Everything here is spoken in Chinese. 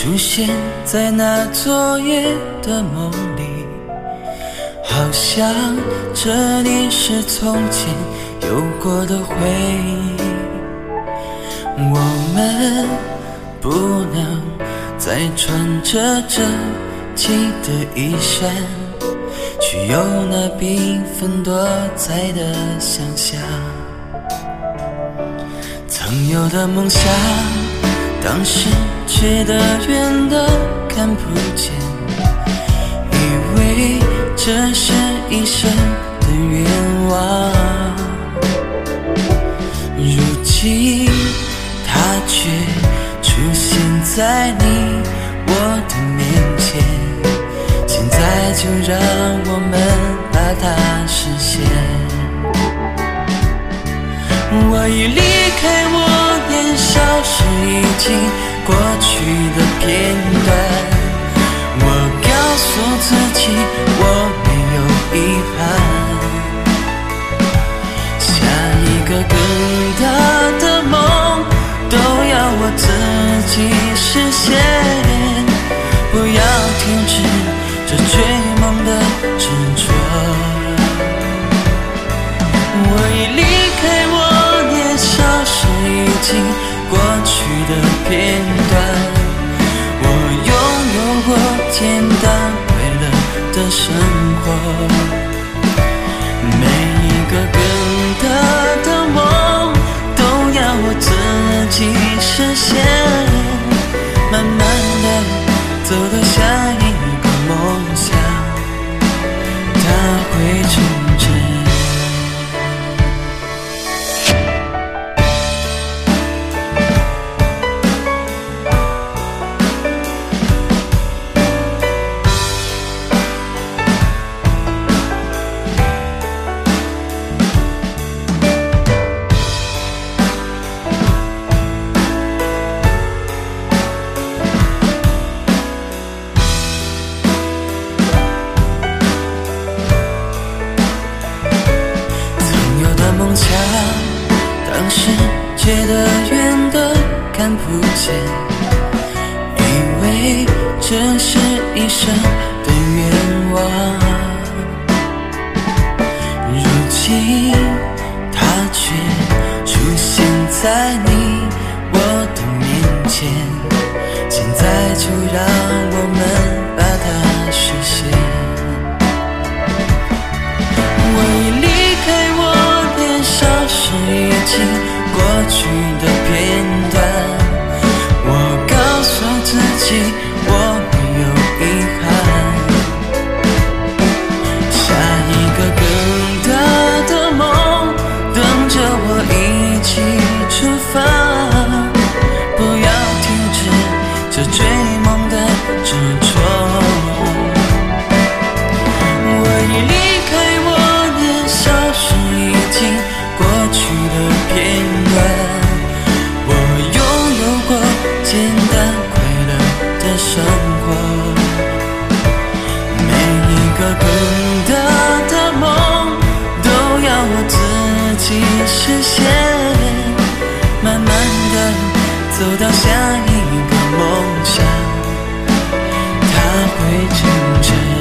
出现在那昨夜的梦里，好像这里是从前有过的回忆。我们不能再穿着这季的衣衫，去有那缤纷多彩的想象。曾有的梦想，当时觉得远的看不见，以为这是一生的愿望。如今。它却出现在你我的面前，现在就让过去的片段，我告诉自己我没有遗憾，下一个更大的梦。都要我自己实现，片段，我拥有过简单快乐的生活，以为这是一生的愿望。如今他却出现在你我的面前现在就让我们把它实现。我已离开我年少时已经过去的视线，慢慢的走到下一个梦想，它会成真。